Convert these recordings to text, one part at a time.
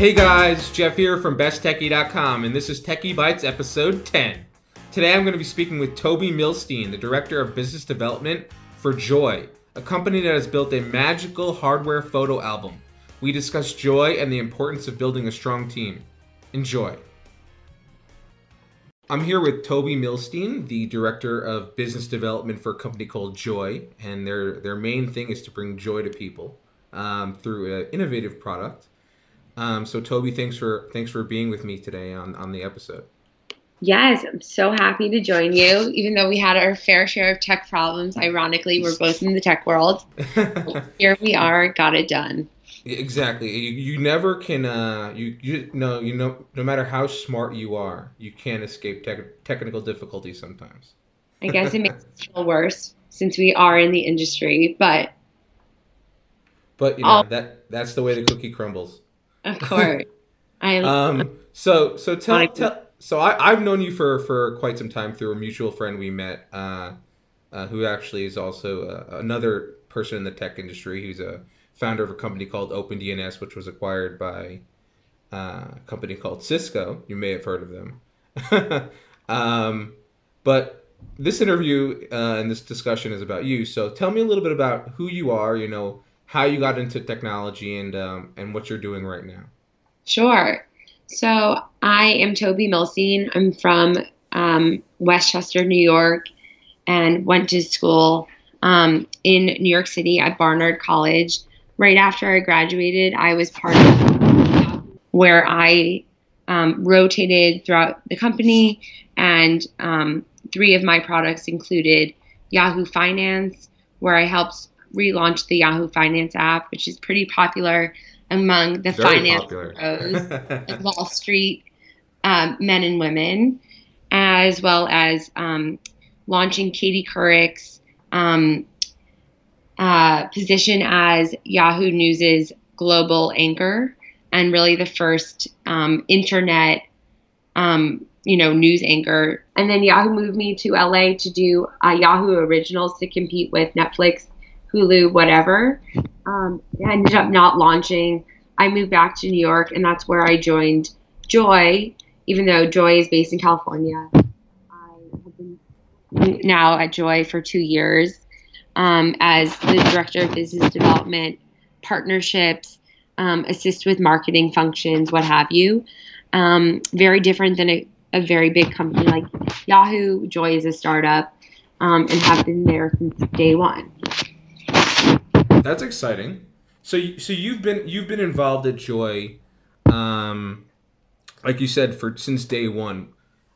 Hey guys, Jeff here from BestTechie.com, and this is Techie Bites episode 10. Today I'm going to be speaking with Toby Milstein, the Director of Business Development for Joy, a company that has built a magical hardware photo album. We discuss joy and the importance of building a strong team. Enjoy. I'm here with Toby Milstein, the Director of Business Development for a company called Joy, and their, their main thing is to bring joy to people um, through an innovative product. Um, so Toby, thanks for thanks for being with me today on, on the episode. Yes, I'm so happy to join you. Even though we had our fair share of tech problems, ironically, we're both in the tech world. Here we are, got it done. Exactly. You, you never can. Uh, you you know you know no matter how smart you are, you can't escape tech, technical difficulties sometimes. I guess it makes it feel worse since we are in the industry, but. But you know that that's the way the cookie crumbles. Of course. I um. So so tell tell. So I I've known you for for quite some time through a mutual friend we met, uh, uh who actually is also uh, another person in the tech industry. Who's a founder of a company called OpenDNS, which was acquired by uh, a company called Cisco. You may have heard of them. um, but this interview uh, and this discussion is about you. So tell me a little bit about who you are. You know how you got into technology and um, and what you're doing right now. Sure. So I am Toby Milstein. I'm from um, Westchester, New York, and went to school um, in New York City at Barnard College. Right after I graduated, I was part of where I um, rotated throughout the company, and um, three of my products included Yahoo Finance, where I helped relaunched the Yahoo Finance app, which is pretty popular among the Very finance pros, Wall Street um, men and women, as well as um, launching Katie Couric's um, uh, position as Yahoo News's global anchor and really the first um, internet um, you know, news anchor. And then Yahoo moved me to LA to do uh, Yahoo Originals to compete with Netflix Hulu, whatever. Um, I ended up not launching. I moved back to New York, and that's where I joined Joy, even though Joy is based in California. I have been now at Joy for two years um, as the director of business development, partnerships, um, assist with marketing functions, what have you. Um, very different than a, a, very big company like Yahoo. Joy is a startup um, and have been there since day one. That's exciting. So, so you've been you've been involved at Joy, um, like you said, for since day one.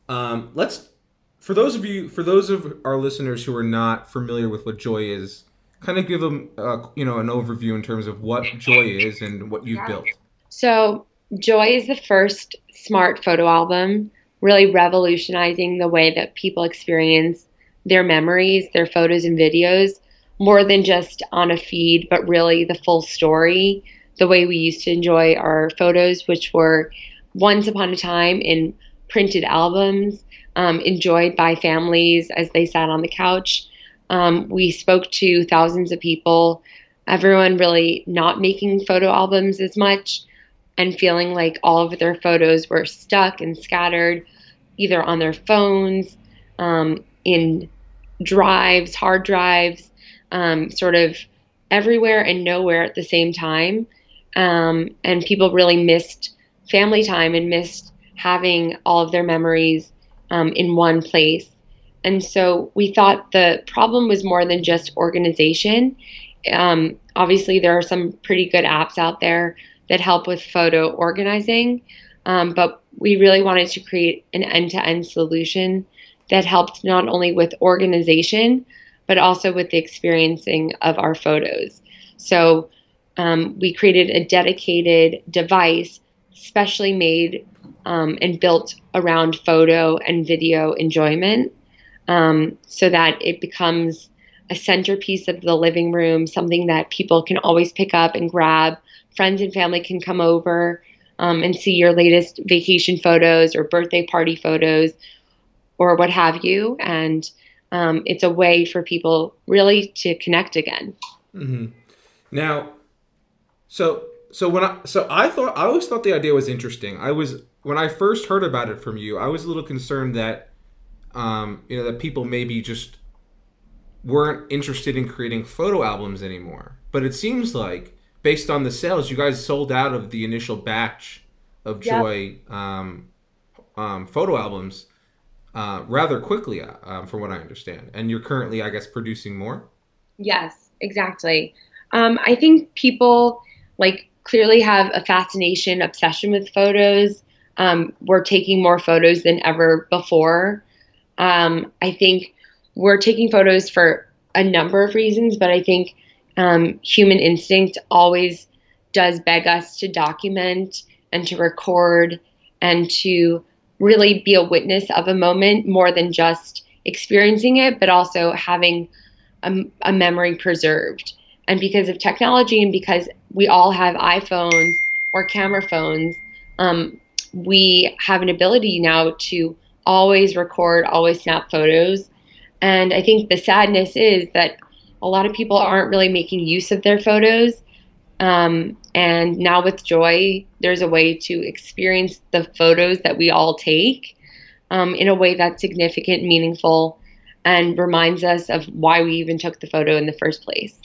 Um, let's for those of you for those of our listeners who are not familiar with what Joy is, kind of give them uh, you know an overview in terms of what Joy is and what you've yeah. built. So, Joy is the first smart photo album, really revolutionizing the way that people experience their memories, their photos and videos more than just on a feed, but really the full story, the way we used to enjoy our photos, which were once upon a time in printed albums, um, enjoyed by families as they sat on the couch. Um, we spoke to thousands of people, everyone really not making photo albums as much and feeling like all of their photos were stuck and scattered either on their phones, um, in drives, hard drives, um, sort of everywhere and nowhere at the same time. Um, and people really missed family time and missed having all of their memories um, in one place. And so we thought the problem was more than just organization. Um, obviously, there are some pretty good apps out there that help with photo organizing, um, but we really wanted to create an end to end solution that helped not only with organization, but also with the experiencing of our photos. So um, we created a dedicated device, specially made um, and built around photo and video enjoyment, um, so that it becomes a centerpiece of the living room, something that people can always pick up and grab. Friends and family can come over um, and see your latest vacation photos or birthday party photos or what have you. And um, it's a way for people really to connect again. Mm-hmm. Now, so so when I so I thought I always thought the idea was interesting. I was when I first heard about it from you, I was a little concerned that um, you know that people maybe just weren't interested in creating photo albums anymore. But it seems like based on the sales, you guys sold out of the initial batch of Joy yep. um, um, photo albums uh, rather quickly, uh, um, from what I understand. And you're currently, I guess, producing more. Yes, exactly. Um, I think people like clearly have a fascination, obsession with photos. Um, we're taking more photos than ever before. Um, I think we're taking photos for a number of reasons, but I think um, human instinct always does beg us to document and to record and to really be a witness of a moment more than just experiencing it, but also having a, a memory preserved. And because of technology and because we all have iPhones or camera phones, um, we have an ability now to always record, always snap photos. And I think the sadness is that a lot of people aren't really making use of their photos. Um, and now with Joy, there's a way to experience the photos that we all take um, in a way that's significant, meaningful, and reminds us of why we even took the photo in the first place.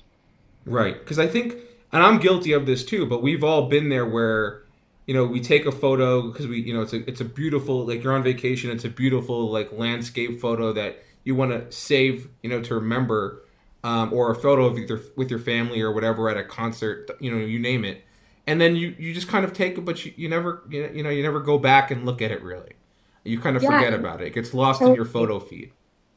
Right. Because I think, and I'm guilty of this too, but we've all been there where, you know, we take a photo because we, you know, it's a, it's a beautiful, like you're on vacation, it's a beautiful, like landscape photo that you want to save, you know, to remember, um, or a photo of either with your family or whatever at a concert, you know, you name it. And then you, you just kind of take it, but you, you never, you know, you never go back and look at it really. You kind of yeah. forget about it. It gets lost totally. in your photo feed.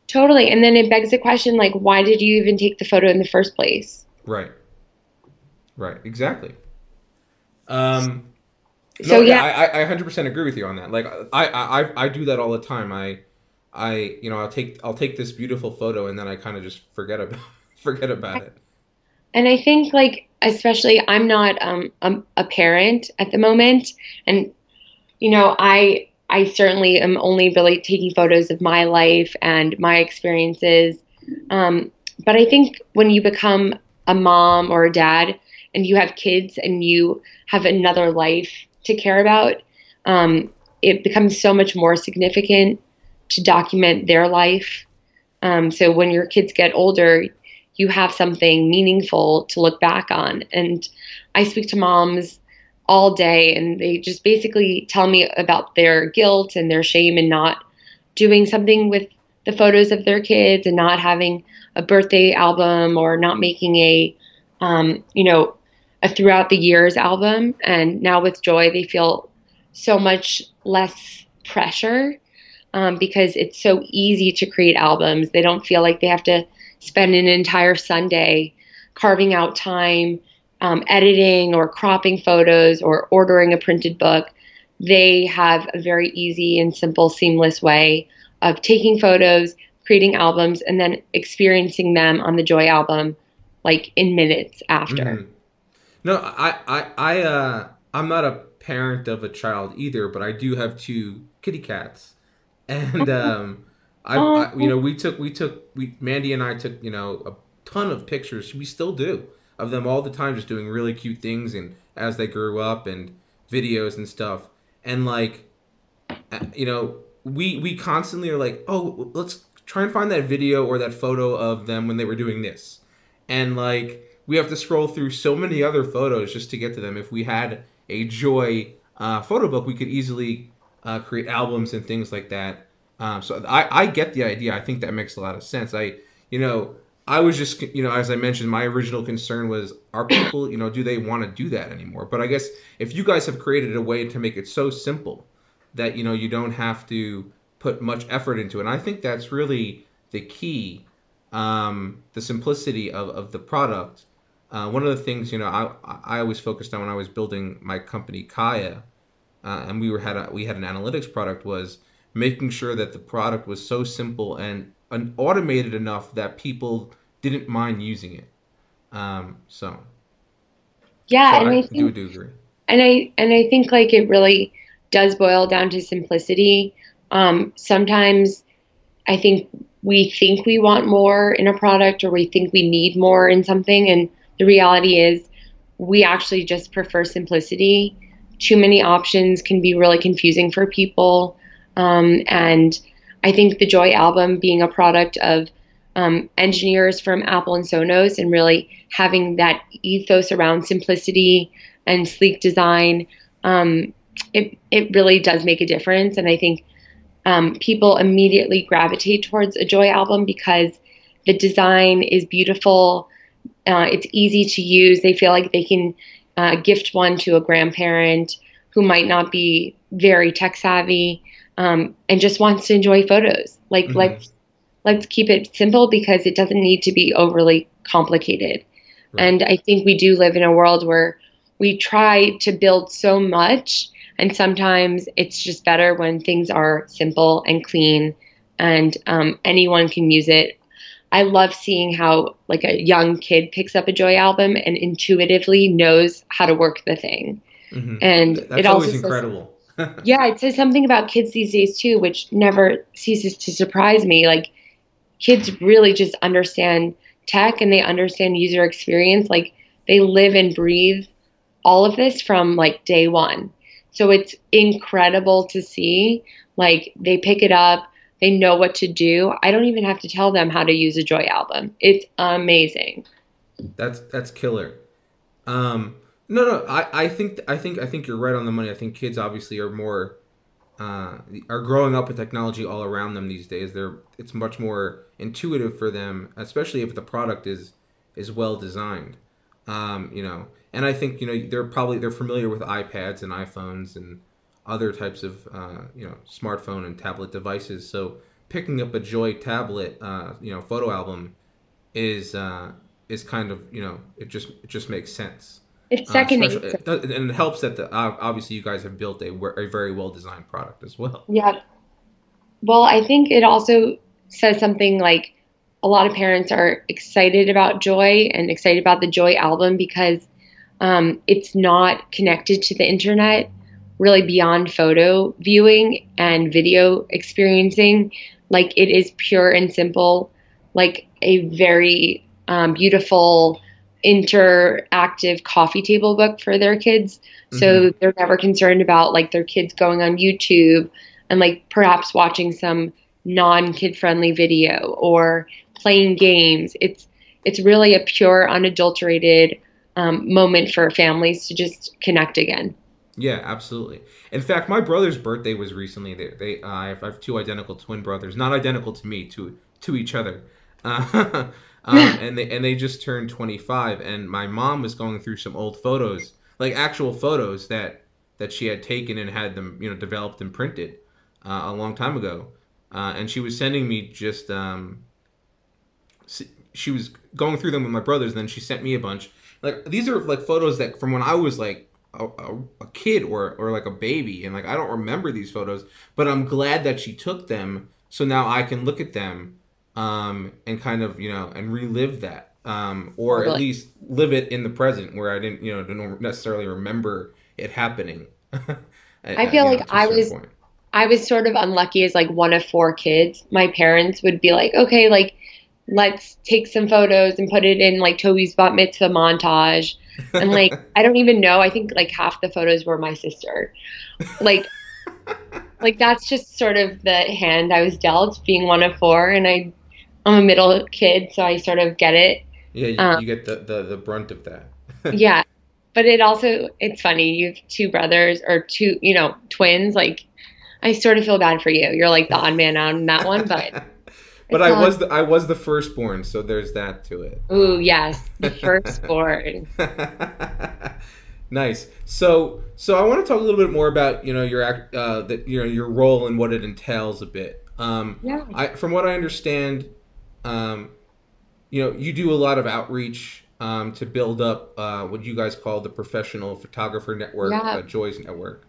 Totally. And then it begs the question, like, why did you even take the photo in the first place? Right. Right. Exactly. Um, so no, yeah, I, I 100% agree with you on that. Like I, I, I do that all the time. I, I, you know, I'll take, I'll take this beautiful photo and then I kind of just forget about, forget about it. And I think like, especially I'm not um, a, a parent at the moment. And, you know, I, I certainly am only really taking photos of my life and my experiences. Um, but I think when you become a mom or a dad and you have kids and you have another life to care about, um, it becomes so much more significant to document their life. Um, so when your kids get older, you have something meaningful to look back on. And I speak to moms all day and they just basically tell me about their guilt and their shame and not doing something with the photos of their kids and not having a birthday album or not making a um, you know a throughout the years album and now with joy they feel so much less pressure um, because it's so easy to create albums they don't feel like they have to spend an entire sunday carving out time um, editing or cropping photos or ordering a printed book they have a very easy and simple seamless way of taking photos creating albums and then experiencing them on the Joy album like in minutes after. Mm-hmm. No, I I I uh I'm not a parent of a child either, but I do have two kitty cats. And um I, I you know, we took we took we Mandy and I took, you know, a ton of pictures. We still do of them all the time just doing really cute things and as they grew up and videos and stuff. And like uh, you know, we we constantly are like, "Oh, let's try and find that video or that photo of them when they were doing this. And like we have to scroll through so many other photos just to get to them. If we had a Joy uh, photo book, we could easily uh, create albums and things like that. Um, so I, I get the idea. I think that makes a lot of sense. I, you know, I was just, you know, as I mentioned, my original concern was, are people, you know, do they want to do that anymore? But I guess if you guys have created a way to make it so simple that, you know, you don't have to put much effort into it. And I think that's really the key, um, the simplicity of, of the product. Uh, one of the things you know I I always focused on when I was building my company Kaya, uh, and we were had a, we had an analytics product was making sure that the product was so simple and, and automated enough that people didn't mind using it. Um, so yeah, so and I, I think, do do agree. And I and I think like it really does boil down to simplicity. Um, sometimes I think we think we want more in a product or we think we need more in something. And the reality is, we actually just prefer simplicity. Too many options can be really confusing for people. Um, and I think the Joy album being a product of um, engineers from Apple and Sonos and really having that ethos around simplicity and sleek design, um, it, it really does make a difference. And I think um, people immediately gravitate towards a Joy album because the design is beautiful. Uh, it's easy to use. They feel like they can uh, gift one to a grandparent who might not be very tech savvy um, and just wants to enjoy photos. Like mm-hmm. let's let's keep it simple because it doesn't need to be overly complicated. Right. And I think we do live in a world where we try to build so much and sometimes it's just better when things are simple and clean and um, anyone can use it I love seeing how like a young kid picks up a Joy album and intuitively knows how to work the thing. Mm-hmm. And That's it always incredible. Says, yeah, it says something about kids these days too, which never ceases to surprise me. Like kids really just understand tech and they understand user experience. Like they live and breathe all of this from like day one. So it's incredible to see. Like they pick it up, they know what to do. I don't even have to tell them how to use a Joy album. It's amazing. That's that's killer. Um, no, no, I, I think I think I think you're right on the money. I think kids obviously are more uh, are growing up with technology all around them these days. They're it's much more intuitive for them, especially if the product is is well designed. Um, you know, and I think you know they're probably they're familiar with iPads and iPhones and other types of uh, you know smartphone and tablet devices. So picking up a Joy tablet, uh, you know, photo album is uh, is kind of you know it just it just makes sense. It's uh, second uh, and it helps that the obviously you guys have built a, a very well designed product as well. Yeah. Well, I think it also says something like a lot of parents are excited about Joy and excited about the Joy album because um, it's not connected to the internet really beyond photo viewing and video experiencing. Like it is pure and simple, like a very um, beautiful interactive coffee table book for their kids. Mm-hmm. So they're never concerned about like their kids going on YouTube and like perhaps watching some non kid friendly video or playing games. It's it's really a pure, unadulterated um, moment for families to just connect again. Yeah, absolutely. In fact, my brother's birthday was recently. They, they uh, I, have, I, have, two identical twin brothers, not identical to me, to to each other. Uh, um, and they and they just turned 25. And my mom was going through some old photos, like actual photos that that she had taken and had them, you know, developed and printed uh, a long time ago. Uh, and she was sending me just um, she was going through them with my brothers. And then she sent me a bunch. Like these are like photos that from when I was like a, a, a, kid or or like a baby and like I don't remember these photos but I'm glad that she took them so now I can look at them um and kind of you know and relive that um or at least live it in the present where I didn't you know didn't necessarily remember it happening. At, I feel like I was point. I was sort of unlucky as like one of four kids. My parents would be like okay like let's take some photos and put it in like Toby's bat mitzvah montage and like I don't even know. I think like half the photos were my sister. Like like that's just sort of the hand I was dealt being one of four and I I'm a middle kid, so I sort of get it. Yeah, you, um, you get the, the the brunt of that. yeah. But it also it's funny, you have two brothers or two, you know, twins, like I sort of feel bad for you. You're like the odd man out on that one, but but I was the, I was the firstborn, so there's that to it. Ooh, yes, the firstborn. nice. So so I want to talk a little bit more about you know your uh, that you know your role and what it entails a bit. Um, yeah. I, from what I understand, um, you know you do a lot of outreach um, to build up uh, what you guys call the professional photographer network, yeah. uh, Joy's network.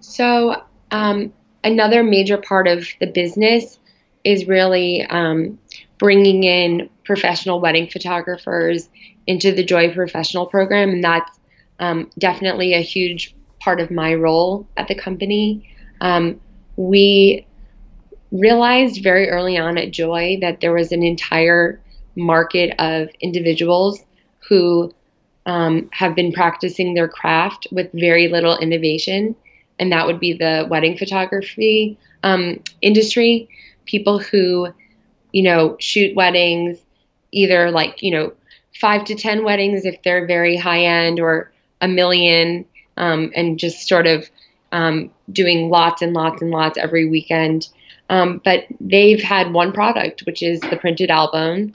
So um, another major part of the business is really um, bringing in professional wedding photographers into the Joy Professional program, and that's um, definitely a huge part of my role at the company. Um, we realized very early on at Joy that there was an entire market of individuals who um, have been practicing their craft with very little innovation, and that would be the wedding photography um, industry. People who, you know, shoot weddings, either like, you know, five to 10 weddings if they're very high end, or a million, um, and just sort of um, doing lots and lots and lots every weekend. Um, but they've had one product, which is the printed album,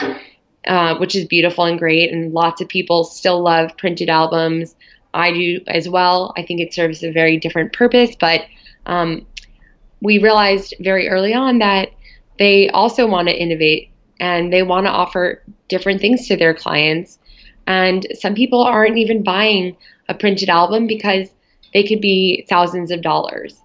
uh, which is beautiful and great. And lots of people still love printed albums. I do as well. I think it serves a very different purpose, but um, we realized very early on that they also want to innovate and they want to offer different things to their clients. And some people aren't even buying a printed album because they could be thousands of dollars.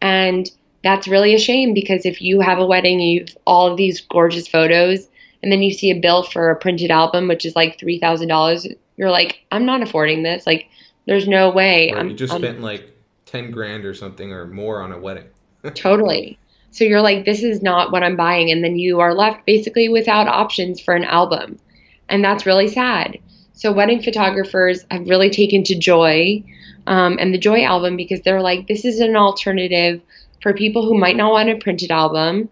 And that's really a shame because if you have a wedding, you've all of these gorgeous photos, and then you see a bill for a printed album, which is like three thousand dollars, you're like, I'm not affording this. Like, there's no way. Or I'm, you just I'm, spent like ten grand or something or more on a wedding. totally. So you're like, this is not what I'm buying, and then you are left basically without options for an album, and that's really sad. So wedding photographers have really taken to Joy um, and the Joy album because they're like, this is an alternative for people who might not want a printed album.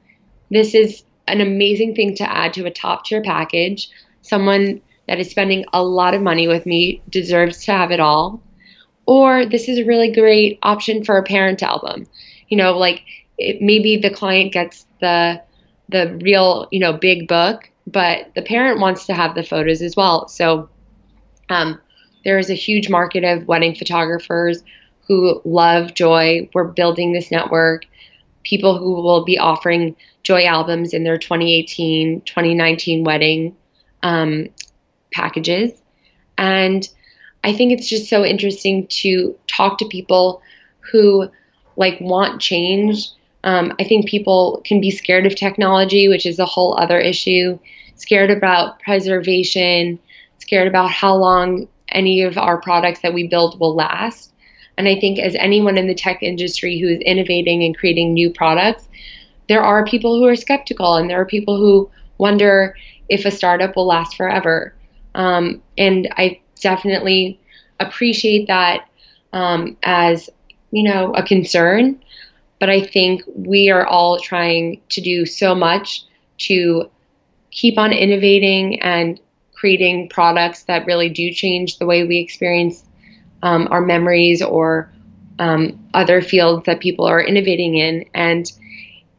This is an amazing thing to add to a top tier package. Someone that is spending a lot of money with me deserves to have it all. Or this is a really great option for a parent album. You know, like it, maybe the client gets the the real, you know, big book, but the parent wants to have the photos as well. So um, there is a huge market of wedding photographers who love Joy. We're building this network. People who will be offering Joy albums in their 2018, 2019 wedding um, packages. And I think it's just so interesting to talk to people who like want change. Um, I think people can be scared of technology, which is a whole other issue, scared about preservation, scared about how long any of our products that we build will last. And I think as anyone in the tech industry who is innovating and creating new products, there are people who are skeptical and there are people who wonder if a startup will last forever. Um, and I definitely appreciate that um, as you know a concern. But I think we are all trying to do so much to keep on innovating and creating products that really do change the way we experience um, our memories or um, other fields that people are innovating in. And,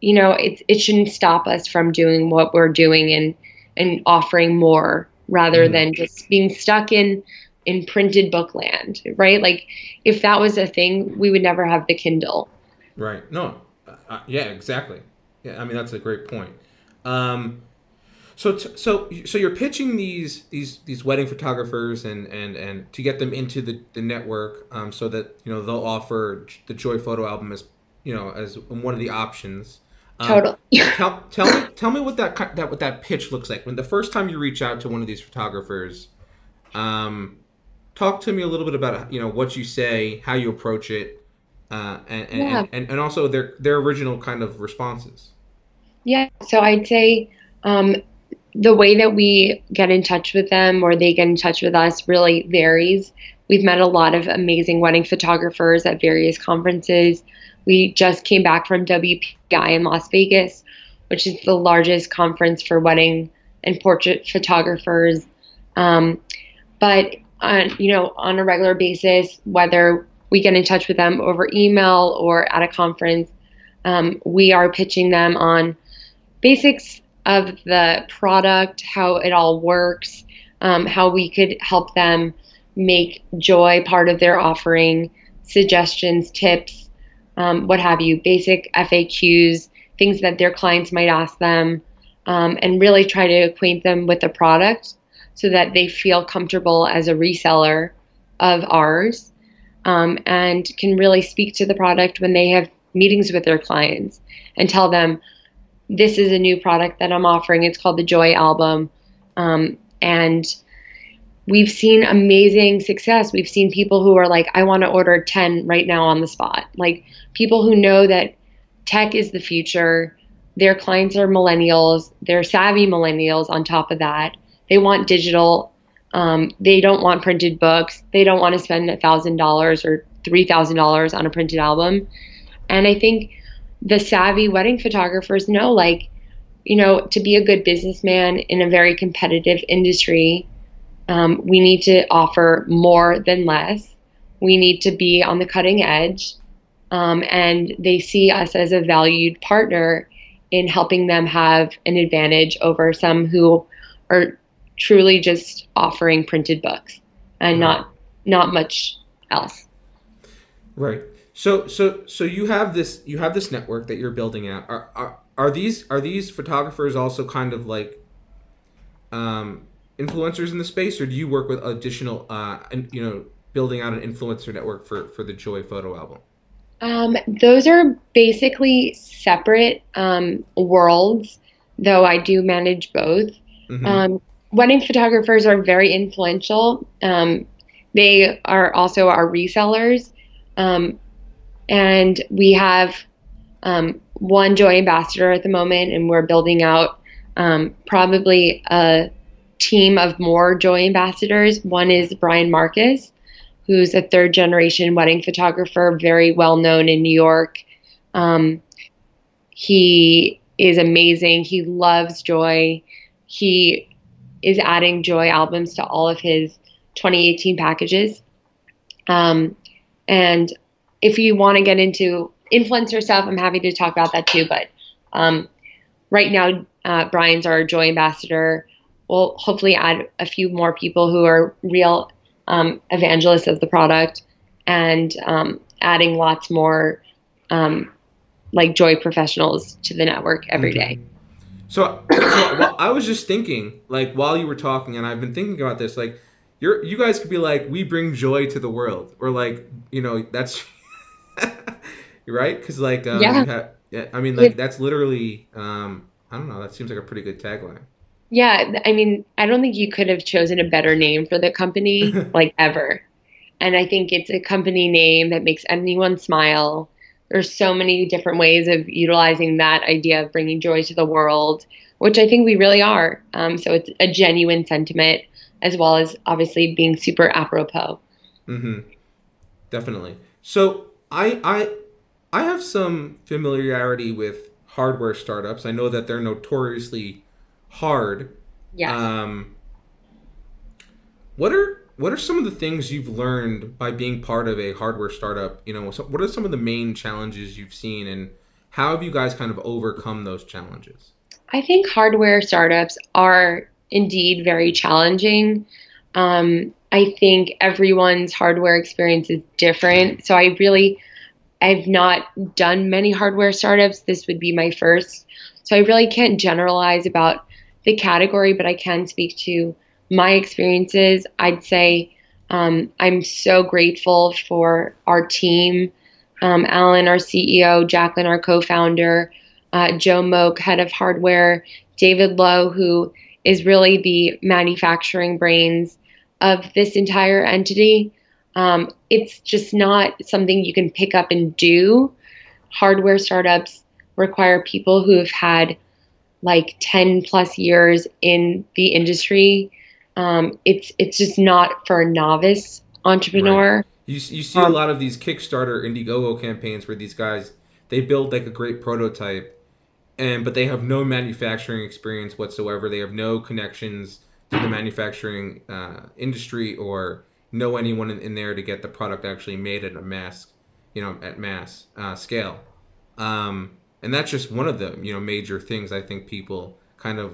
you know, it, it shouldn't stop us from doing what we're doing and, and offering more rather mm-hmm. than just being stuck in in printed book land, right? Like if that was a thing, we would never have the Kindle. Right. No. Uh, yeah, exactly. Yeah, I mean that's a great point. Um, so so so you're pitching these these these wedding photographers and and and to get them into the the network, um, so that you know they'll offer the Joy photo album as you know as one of the options. Um, totally. tell, tell me tell me what that that what that pitch looks like when the first time you reach out to one of these photographers. Um, talk to me a little bit about you know what you say, how you approach it, uh, and, and, yeah. and, and also their their original kind of responses. Yeah, so I'd say um, the way that we get in touch with them or they get in touch with us really varies. We've met a lot of amazing wedding photographers at various conferences. We just came back from WPPI in Las Vegas, which is the largest conference for wedding and portrait photographers. Um, but on, you know, on a regular basis, whether we get in touch with them over email or at a conference, um, we are pitching them on basics of the product, how it all works, um, how we could help them make joy part of their offering, suggestions, tips, um, what have you, basic FAQs, things that their clients might ask them, um, and really try to acquaint them with the product so that they feel comfortable as a reseller of ours um, and can really speak to the product when they have meetings with their clients and tell them, this is a new product that I'm offering. It's called the Joy Album. Um, and we've seen amazing success. We've seen people who are like, I want to order 10 right now on the spot. Like people who know that tech is the future. Their clients are millennials, they're savvy millennials on top of that. They want digital Um, they don't want printed books. They don't want to spend a thousand dollars or three thousand dollars on a printed album. And I think the savvy wedding photographers know, like, you know, to be a good businessman in a very competitive industry, um, we need to offer more than less. We need to be on the cutting edge. Um, and they see us as a valued partner in helping them have an advantage over some who are truly just offering printed books and not not much else. Right. So so so you have this you have this network that you're building out. Are are, are these are these photographers also kind of like um, influencers in the space, or do you work with additional uh, you know building out an influencer network for for the Joy photo album? Um, those are basically separate um, worlds, though I do manage both. Mm-hmm. Um, wedding photographers are very influential. Um, they are also our resellers. Um, and we have um, one Joy ambassador at the moment, and we're building out probably a team of more Joy ambassadors. One is Brian Marcus, who's a third generation wedding photographer, very well known in New York. Um, he is amazing. He loves joy. He is adding joy albums to all of his 2018 packages. Um, and if you want to get into influencer stuff, I'm happy to talk about that too. But um, right now, uh, Brian's our joy ambassador. We'll hopefully add a few more people who are real um, evangelists of the product and um, adding lots more um, like joy professionals to the network every day. So, so well, I was just thinking, like while you were talking, and I've been thinking about this, like you're you guys could be like, we bring joy to the world, or like you know that's right because like um, yeah. Have, yeah, I mean like that's literally um, I don't know that seems like a pretty good tagline. Yeah, I mean, I don't think you could have chosen a better name for the company, like ever. And I think it's a company name that makes anyone smile. There's so many different ways of utilizing that idea of bringing joy to the world, which I think we really are. Um, so it's a genuine sentiment, as well as obviously being super apropos. Mm-hmm. Definitely. So I I I have some familiarity with hardware startups. I know that they're notoriously hard. Yeah. Um, what are what are some of the things you've learned by being part of a hardware startup? You know, so what are some of the main challenges you've seen, and how have you guys kind of overcome those challenges? I think hardware startups are indeed very challenging. Um, I think everyone's hardware experience is different. So I really, I've not done many hardware startups. This would be my first. So I really can't generalize about the category, but I can speak to my experiences. I'd say um, I'm so grateful for our team um, Alan, our CEO, Jacqueline, our co founder, uh, Joe Moak, head of hardware, David Lowe, who is really the manufacturing brains of this entire entity. Um, it's just not something you can pick up and do. Hardware startups require people who have had like 10 plus years in the industry. Um, it's it's just not for a novice entrepreneur. Right. You, you see um, a lot of these Kickstarter Indiegogo campaigns where these guys they build like a great prototype, and but they have no manufacturing experience whatsoever. They have no connections to the manufacturing uh, industry or know anyone in, in, there to get the product actually made at a mass, you know, at mass uh, scale. Um, and that's just one of the you know major things I think people kind of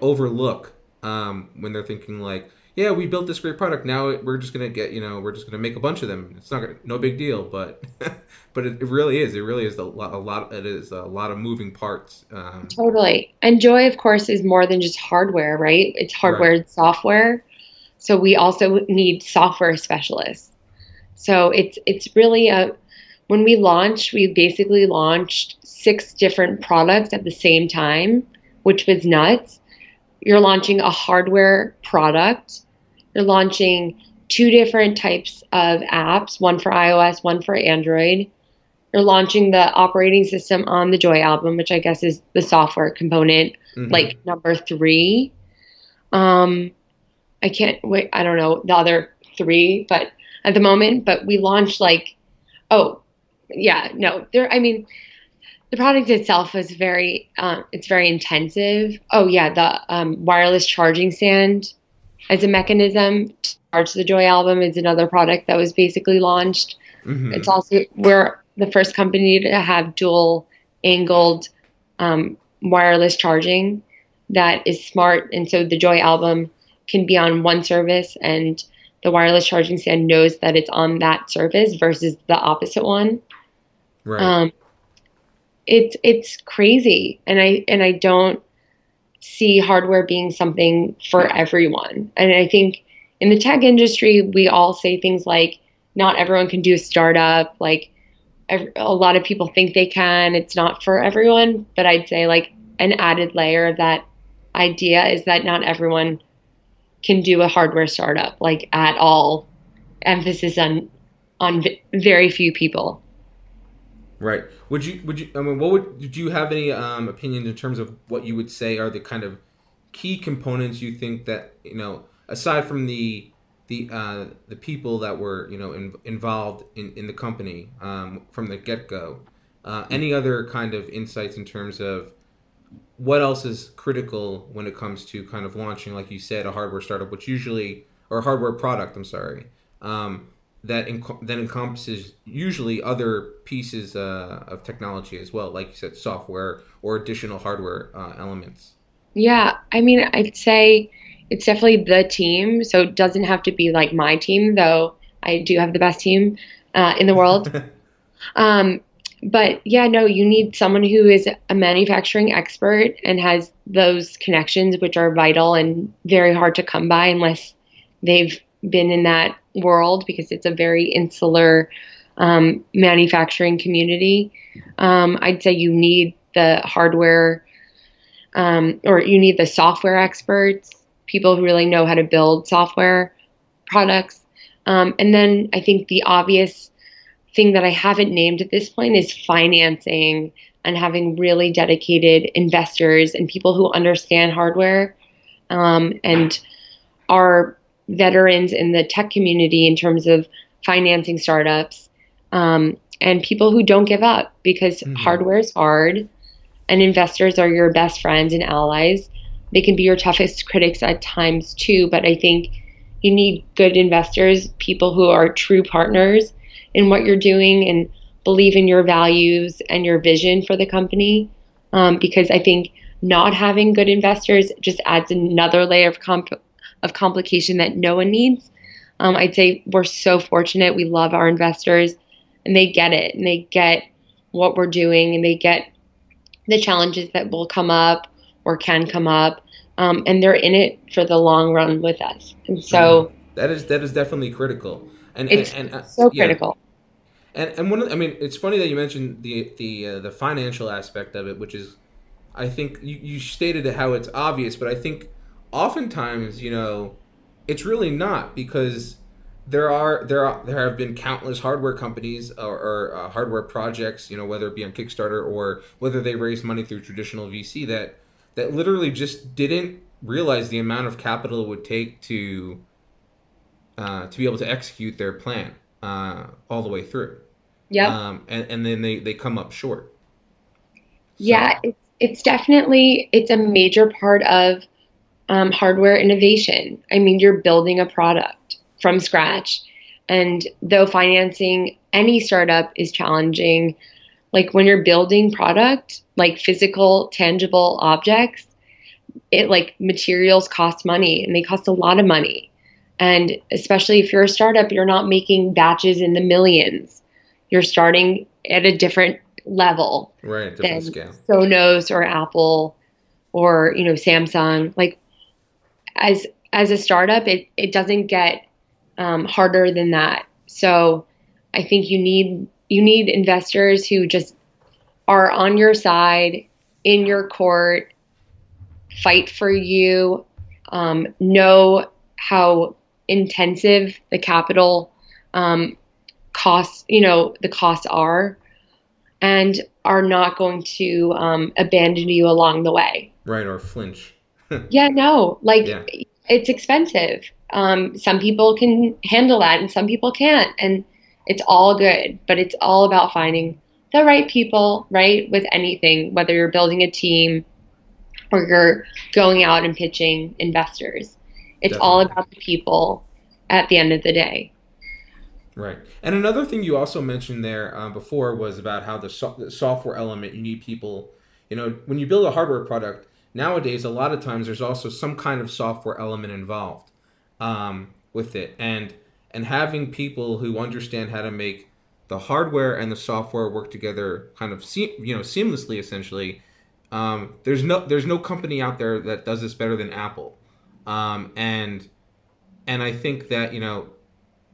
overlook um, when they're thinking like, yeah, we built this great product. Now we're just gonna get you know we're just gonna make a bunch of them. It's not gonna, no big deal, but but it, it, really is. It really is a lot. A lot. It is a lot of moving parts. Um, totally. And Joy, of course, is more than just hardware, right? It's hardware right. and software. So we also need software specialists. So it's it's really a when we launched, we basically launched six different products at the same time, which was nuts. You're launching a hardware product, you're launching two different types of apps, one for iOS, one for Android. You're launching the operating system on the Joy album, which I guess is the software component, mm-hmm. like number three. Um, I can't wait. I don't know the other three, but at the moment, but we launched like, oh, yeah, no, there. I mean, the product itself is very, uh, it's very intensive. Oh yeah, the um, wireless charging stand as a mechanism to charge the Joy album is another product that was basically launched. Mm-hmm. It's also we're the first company to have dual angled um, wireless charging that is smart, and so the Joy album can be on one service and the wireless charging stand knows that it's on that service versus the opposite one. Right. Um, it's it's crazy, and I and I don't see hardware being something for everyone. And I think in the tech industry, we all say things like, "Not everyone can do a startup." Like, a lot of people think they can. It's not for everyone, but I'd say like an added layer of that idea is that not everyone can do a hardware startup like at all. Emphasis on on very few people. Right. Would you would you I mean what would did you have any um, opinions in terms of what you would say are the kind of key components you think that you know aside from the the uh, the people that were you know in, involved in, in the company um, from the get go, uh, any other kind of insights in terms of what else is critical when it comes to kind of launching, like you said, a hardware startup, which usually or a hardware product. I'm sorry. Um, that enc- that encompasses usually other pieces uh, of technology as well, like you said, software or additional hardware uh, elements. Yeah, I mean, I'd say it's definitely the team. So it doesn't have to be like my team, though. I do have the best team uh, in the world. um, but yeah, no, you need someone who is a manufacturing expert and has those connections, which are vital and very hard to come by unless they've been in that world because it's a very insular um, manufacturing community. Um, I'd say you need the hardware um, or you need the software experts, people who really know how to build software products. Um, and then I think the obvious thing that I haven't named at this point is financing and having really dedicated investors and people who understand hardware um, and are veterans in the tech community in terms of financing startups um, and people who don't give up because mm-hmm. hardware is hard and investors are your best friends and allies. They can be your toughest critics at times too, but I think you need good investors, people who are true partners in what you're doing and believe in your values and your vision for the company. Um, because I think not having good investors just adds another layer of comp- of complication that no one needs. Um, I'd say we're so fortunate. We love our investors and they get it and they get what we're doing and they get the challenges that will come up or can come up. Um, and they're in it for the long run with us. And so mm-hmm. that is that is definitely critical. And it's and, and uh, so critical. Yeah. And and one of the, I mean, it's funny that you mentioned the the uh, the financial aspect of it, which is, I think you, you stated how it's obvious, but I think oftentimes, you know, it's really not because there are there are there have been countless hardware companies or, or uh, hardware projects, you know, whether it be on Kickstarter or whether they raise money through traditional VC that that literally just didn't realize the amount of capital it would take to uh, to be able to execute their plan uh, all the way through. Yeah. Um, and, and then they, they come up short. So. Yeah, it's, it's definitely it's a major part of um, hardware innovation. I mean, you're building a product from scratch. And though financing any startup is challenging, like when you're building product, like physical, tangible objects, it like materials cost money and they cost a lot of money. And especially if you're a startup, you're not making batches in the millions. You're starting at a different level. Right, different scale. Sonos or Apple or, you know, Samsung. Like as as a startup, it it doesn't get um, harder than that. So I think you need you need investors who just are on your side, in your court, fight for you, um, know how intensive the capital um, costs, you know, the costs are, and are not going to um, abandon you along the way. Right, or flinch yeah, no. Like yeah. it's expensive. Um, some people can handle that and some people can't. And it's all good, but it's all about finding the right people, right? With anything, whether you're building a team or you're going out and pitching investors. It's Definitely. all about the people at the end of the day. Right. And another thing you also mentioned there um, before was about how the, so- the software element, you need people, you know, when you build a hardware product, nowadays, a lot of times there's also some kind of software element involved um, with it. And and having people who understand how to make the hardware and the software work together kind of se- you know seamlessly essentially um, there's no there's no company out there that does this better than apple um, and and i think that you know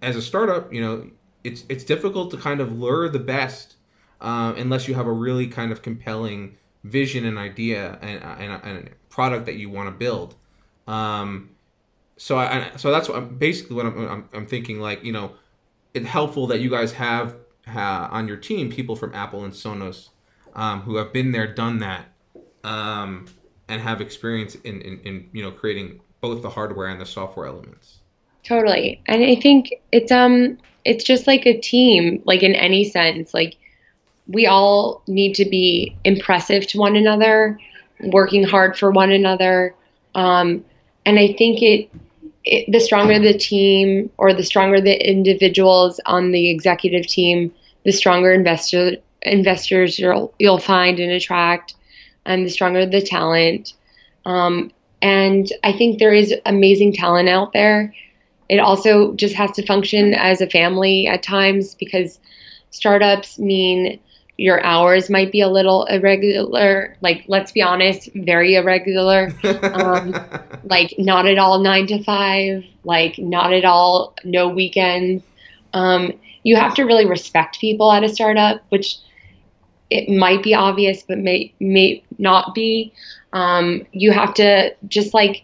as a startup you know it's it's difficult to kind of lure the best um, unless you have a really kind of compelling vision and idea and, and, and product that you want to build. Um, so I so that's what I'm, basically what I'm, I'm, I'm thinking like you know it's helpful that you guys have on your team people from Apple and Sonos um, who have been there done that um, and have experience in, in, in you know creating both the hardware and the software elements. Totally. And I think it's um it's just like a team like in any sense like we all need to be impressive to one another working hard for one another um, and I think it it, the stronger the team or the stronger the individuals on the executive team, the stronger investor investors you'll, you'll find and attract, and the stronger the talent. Um, and I think there is amazing talent out there. It also just has to function as a family at times because startups mean your hours might be a little irregular. Like, let's be honest, very irregular. Um, like, not at all nine to five, like, not at all no weekends. Um, you have to really respect people at a startup, which it might be obvious, but may, may not be. Um, you have to just like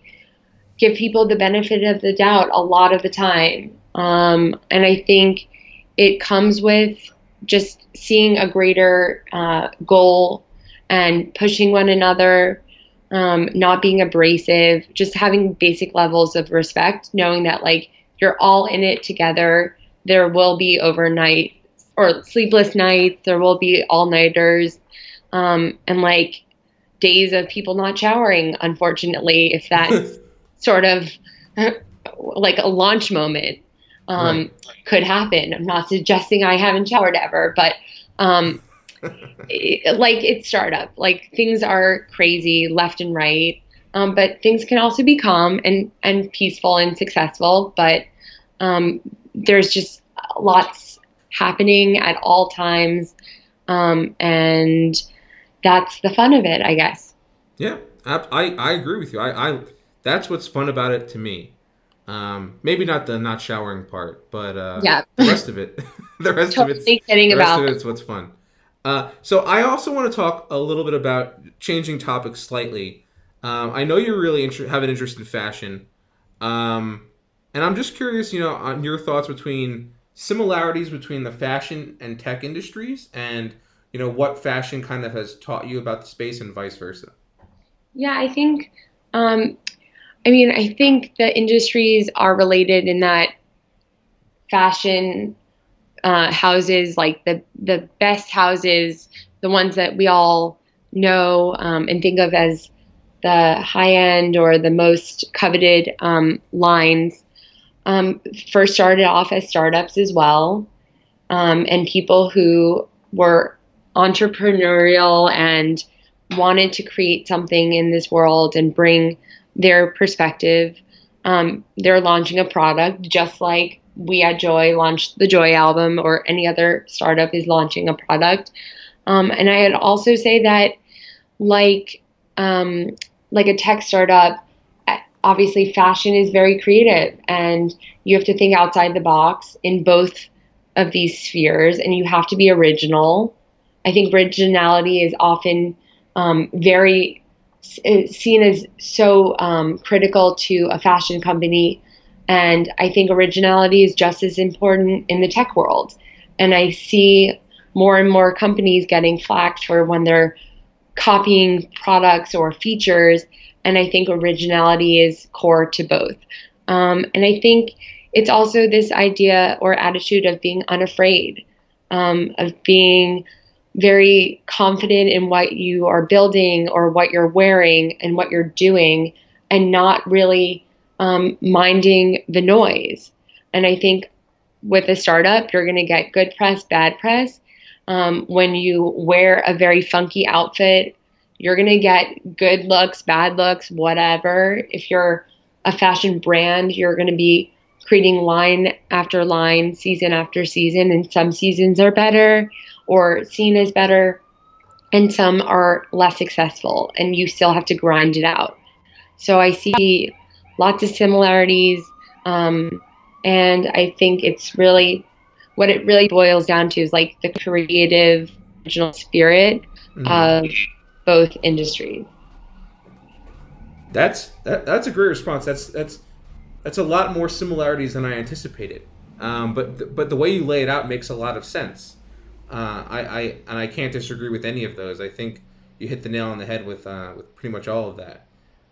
give people the benefit of the doubt a lot of the time. Um, and I think it comes with just seeing a greater uh, goal and pushing one another, um, not being abrasive, just having basic levels of respect, knowing that like you're all in it together. There will be overnight or sleepless nights. There will be all nighters, um, and like days of people not showering. Unfortunately, if that's sort of like a launch moment um, right. could happen. I'm not suggesting I haven't showered ever, but um, like it's startup. Like things are crazy left and right, um, but things can also be calm and and peaceful and successful. But um, there's just lots happening at all times, um, and that's the fun of it, I guess. Yeah, I I agree with you. I, I that's what's fun about it to me. Um, maybe not the not showering part, but uh, yeah, the rest of it, the rest totally of it's kidding the rest about of it's what's fun. Uh, so I also want to talk a little bit about changing topics slightly. Um, I know you really inter- have an interest in fashion, um, and I'm just curious, you know, on your thoughts between similarities between the fashion and tech industries, and you know what fashion kind of has taught you about the space, and vice versa. Yeah, I think um, I mean, I think the industries are related in that fashion uh, houses, like the the best houses, the ones that we all know um, and think of as the high end or the most coveted um, lines, um, first started off as startups as well, um, and people who were entrepreneurial and wanted to create something in this world and bring their perspective. Um, they're launching a product just like we at Joy launched the Joy album or any other startup is launching a product. Um, and I'd also say that like um, like a tech startup, obviously fashion is very creative and you have to think outside the box in both of these spheres and you have to be original. I think originality is often um, very seen as so um, critical to a fashion company. And I think originality is just as important in the tech world. And I see more and more companies getting flack for when they're copying products or features And I think originality is core to both. Um, and I think it's also this idea or attitude of being unafraid, um, of being very confident in what you are building or what you're wearing and what you're doing, and not really um, minding the noise. And I think with a startup, you're going to get good press, bad press. Um, when you wear a very funky outfit, you're going to get good looks, bad looks, whatever. If you're a fashion brand, you're going to be creating line after line, season after season, and some seasons are better or seen as better, and some are less successful, and you still have to grind it out. So I see lots of similarities, um, and I think it's really what it really boils down to is like the creative original spirit mm-hmm. of both industries. That's that, that's a great response. That's that's that's a lot more similarities than I anticipated. Um, but th- but the way you lay it out makes a lot of sense. Uh, I, I and I can't disagree with any of those. I think you hit the nail on the head with uh, with pretty much all of that.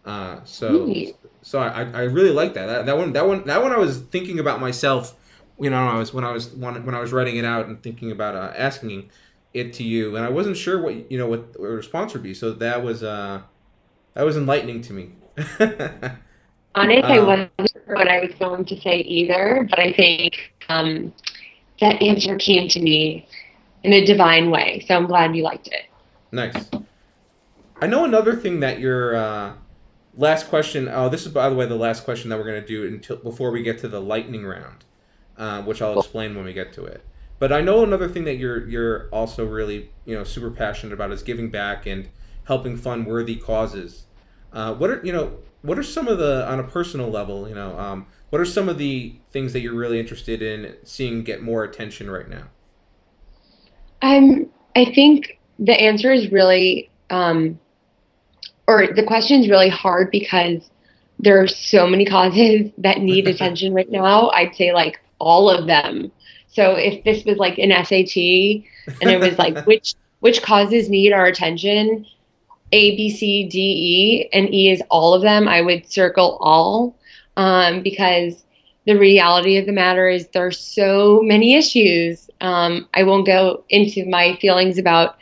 Uh, so so I, I really like that. that. That one that one that one I was thinking about myself. You know, I was when I was when I was writing it out and thinking about uh, asking it to you, and I wasn't sure what you know what the response would be. So that was uh, that was enlightening to me. Honest, um, I wasn't sure what I was going to say either, but I think um, that answer came to me in a divine way. So I'm glad you liked it. Nice. I know another thing that your uh, last question. Oh, this is by the way the last question that we're going to do until before we get to the lightning round, uh, which I'll explain when we get to it. But I know another thing that you're you're also really you know super passionate about is giving back and helping fund worthy causes. Uh, what are you know what are some of the on a personal level you know um, what are some of the things that you're really interested in seeing get more attention right now um, i think the answer is really um, or the question is really hard because there are so many causes that need attention right now i'd say like all of them so if this was like an sat and it was like which which causes need our attention a, B, C, D, E, and E is all of them, I would circle all um, because the reality of the matter is there's so many issues. Um, I won't go into my feelings about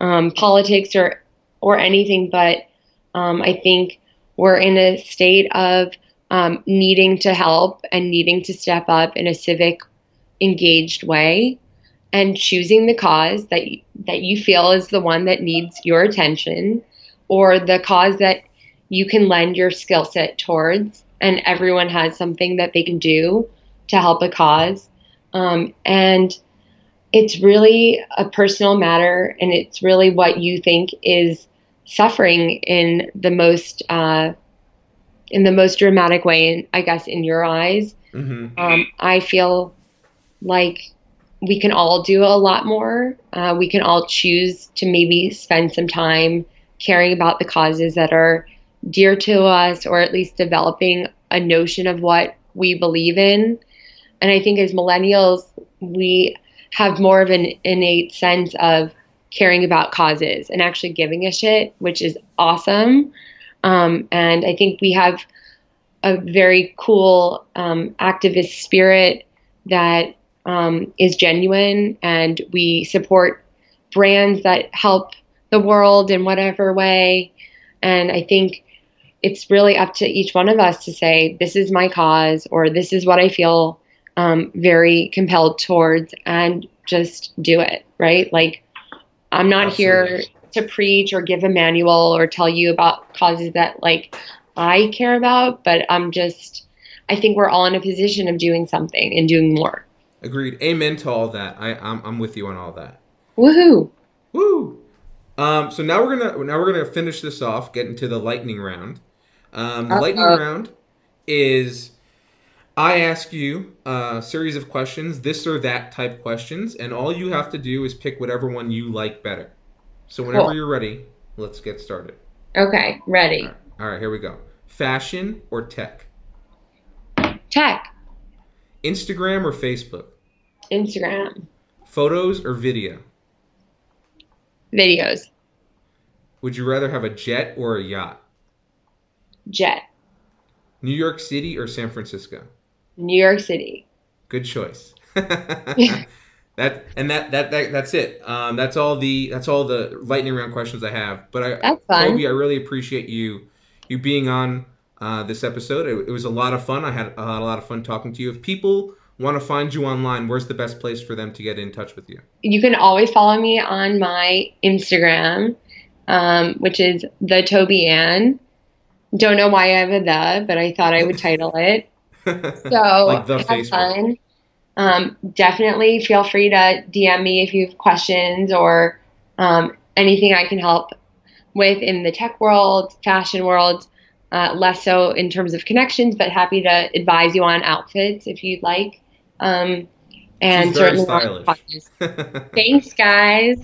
um, politics or or anything, but um, I think we're in a state of um, needing to help and needing to step up in a civic engaged way and choosing the cause that that you feel is the one that needs your attention or the cause that you can lend your skill set towards, and everyone has something that they can do to help a cause. Um, and it's really a personal matter, and it's really what you think is suffering in the most uh, in the most dramatic way, in, I guess, in your eyes. Mm-hmm. Um, I feel like we can all do a lot more. Uh, we can all choose to maybe spend some time caring about the causes that are dear to us, or at least developing a notion of what we believe in. And I think as millennials, we have more of an innate sense of caring about causes and actually giving a shit, which is awesome. Um, and I think we have a very cool um, activist spirit that um, is genuine, and we support brands that help the world in whatever way. And I think it's really up to each one of us to say, this is my cause, or this is what I feel um, very compelled towards, and just do it, right? Like, I'm not Absolutely. here to preach or give a manual or tell you about causes that, like, I care about, but I'm just, I think we're all in a position of doing something and doing more. Agreed. Amen to all that. I, I'm, I'm with you on all that. Woohoo! Woo! Um, so now we're gonna now we're gonna finish this off, get into the lightning round. Um, the lightning round is I ask you a series of questions, this or that type questions, and all you have to do is pick whatever one you like better. So whenever cool. you're ready, let's get started. Okay, ready. All right. all right, here we go. Fashion or tech? Tech. Instagram or Facebook? Instagram. Photos or video? videos. Would you rather have a jet or a yacht? jet. New York City or San Francisco? New York City. Good choice. that and that, that that that's it. Um, that's all the that's all the lightning round questions I have. But I, that's fun. Toby, I really appreciate you you being on uh, this episode. It, it, was a lot of fun. I had, I had a lot of fun talking to you. If people want to find you online, where's the best place for them to get in touch with you? You can always follow me on my Instagram, um, which is the Toby Ann. Don't know why I have a the, but I thought I would title it. So like the have fun. Um, definitely feel free to DM me if you have questions or um, anything I can help with in the tech world, fashion world. Uh, less so in terms of connections, but happy to advise you on outfits if you'd like. Um, and She's certainly. Thanks, guys.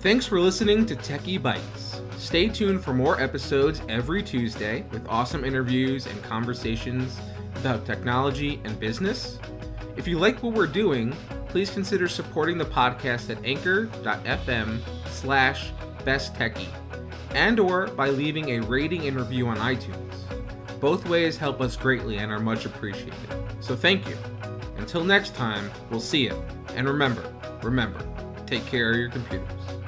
Thanks for listening to Techie Bites. Stay tuned for more episodes every Tuesday with awesome interviews and conversations about technology and business. If you like what we're doing, please consider supporting the podcast at anchor.fm slash besttechie and or by leaving a rating and review on iTunes. Both ways help us greatly and are much appreciated. So thank you. Until next time, we'll see you. And remember, remember, take care of your computers.